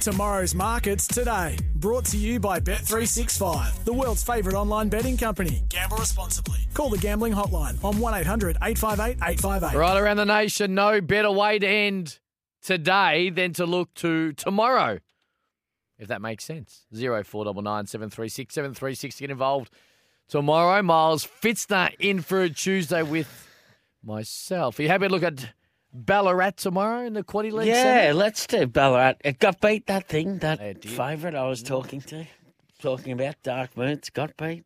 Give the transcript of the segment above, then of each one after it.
Tomorrow's markets today. Brought to you by Bet365, the world's favourite online betting company. Gamble responsibly. Call the gambling hotline on 1 800 858 858. Right around the nation, no better way to end today than to look to tomorrow. If that makes sense. Zero four double nine seven three six seven three six to get involved tomorrow. Miles Fitzner in for a Tuesday with myself. Are you happy to look at Ballarat tomorrow in the Quaddy League? Yeah, let's do Ballarat. It got beat, that thing, that favourite I was talking to, talking about. Dark Moons got beat.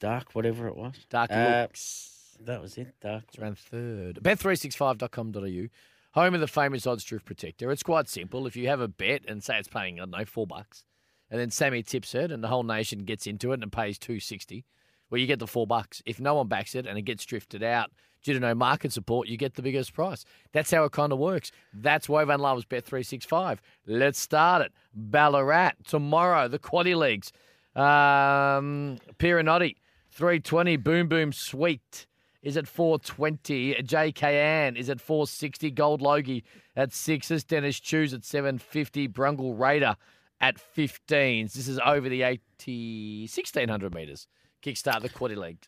Dark, whatever it was. Dark Uh, looks. That was it, Dark. It's around third. Bet365.com.au. Home of the famous odds drift protector. It's quite simple. If you have a bet and say it's paying, I don't know, four bucks, and then Sammy tips it and the whole nation gets into it and it pays two sixty, well, you get the four bucks. If no one backs it and it gets drifted out due to no market support, you get the biggest price. That's how it kind of works. That's everyone loves Bet365. Let's start it. Ballarat tomorrow, the Quaddy Leagues. Um, Pirinotti, 320, Boom Boom Sweet is at 420. JK Ann is at 460. Gold Logie at sixes. Dennis Chews at 750. Brungle Raider at 15s. This is over the 80, 1600 metres. Kickstart the Quaddy League.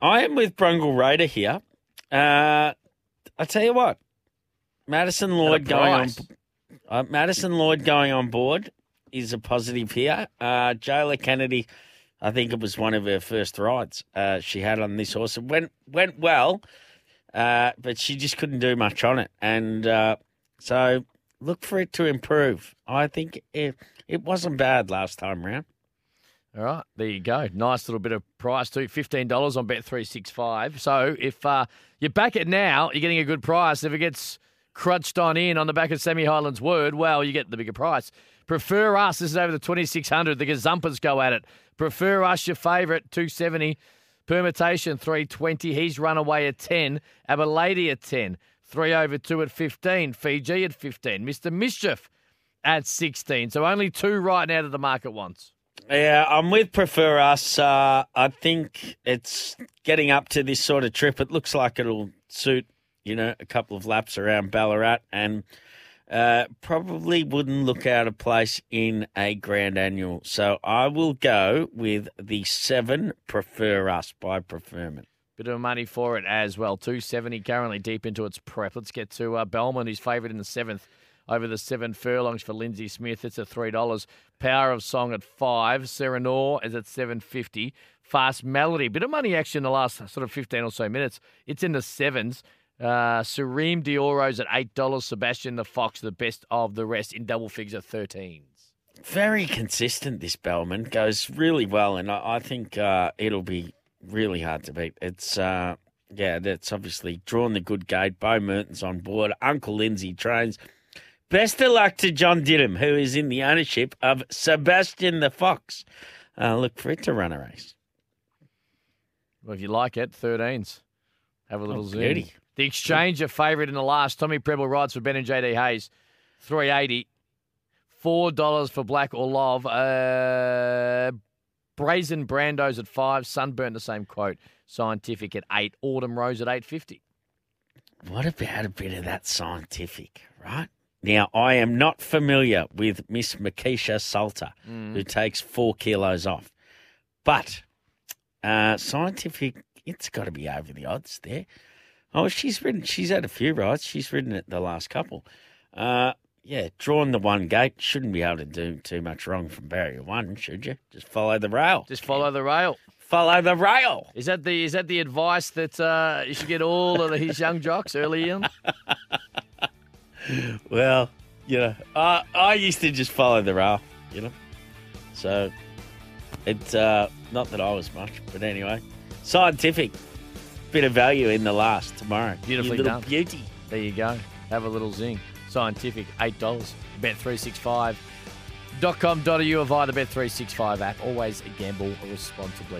I am with Brungle Raider here. Uh, I tell you what, Madison Lloyd going on. Uh, Madison Lloyd going on board is a positive here. Uh, Jaylah Kennedy, I think it was one of her first rides uh, she had on this horse. It went went well, uh, but she just couldn't do much on it, and uh, so look for it to improve. I think it it wasn't bad last time round. All right, there you go. Nice little bit of price too. Fifteen dollars on Bet three six five. So if uh, you back it now, you're getting a good price. If it gets crunched on in on the back of Semi Highland's word, well, you get the bigger price. Prefer us. This is over the twenty six hundred. The Gazumpers go at it. Prefer us, your favourite, two seventy. Permutation three twenty. He's run away at ten. Abilady at ten. Three over two at fifteen. Fiji at fifteen. Mister Mischief at sixteen. So only two right now to the market once. Yeah, I'm with Prefer Us. Uh, I think it's getting up to this sort of trip. It looks like it'll suit, you know, a couple of laps around Ballarat and uh, probably wouldn't look out of place in a Grand Annual. So I will go with the seven Prefer Us by Preferment. Bit of money for it as well. 270 currently deep into its prep. Let's get to uh, Bellman, who's favoured in the seventh over the seven furlongs for Lindsay Smith. It's at $3. Power of Song at five. Serenor is at 750 Fast Melody. Bit of money action in the last sort of 15 or so minutes. It's in the sevens. Uh, Serene Dioro's at $8. Sebastian the Fox, the best of the rest in double figures at 13s. Very consistent, this Bellman. Goes really well, and I, I think uh, it'll be really hard to beat. It's, uh, yeah, that's obviously drawn the good gate. Beau Mertens on board. Uncle Lindsay trains. Best of luck to John Didham, who is in the ownership of Sebastian the Fox. Uh, look for it to run a race. Well, if you like it, 13s. Have a little zoom. beauty. The exchange, a favourite in the last. Tommy Prebble rides for Ben and JD Hayes, 380 $4 for Black or Love. Uh, Brazen Brandos at 5 Sunburn, the same quote. Scientific at 8 Autumn Rose at 850 What about a bit of that scientific, right? Now, I am not familiar with Miss Makisha Salter, who takes four kilos off. But uh, scientific, it's got to be over the odds there. Oh, she's ridden, she's had a few rides. She's ridden it the last couple. Uh, yeah, drawn the one gate. Shouldn't be able to do too much wrong from barrier one, should you? Just follow the rail. Just follow the rail. follow the rail. Is that the is that the advice that uh, you should get all of his young jocks early in? Well, you know, I I used to just follow the rail, you know. So it's uh, not that I was much, but anyway, scientific bit of value in the last tomorrow. Beautifully done. beauty. There you go. Have a little zing. Scientific, $8. Bet365.com.au or via the Bet365 app. Always gamble responsibly.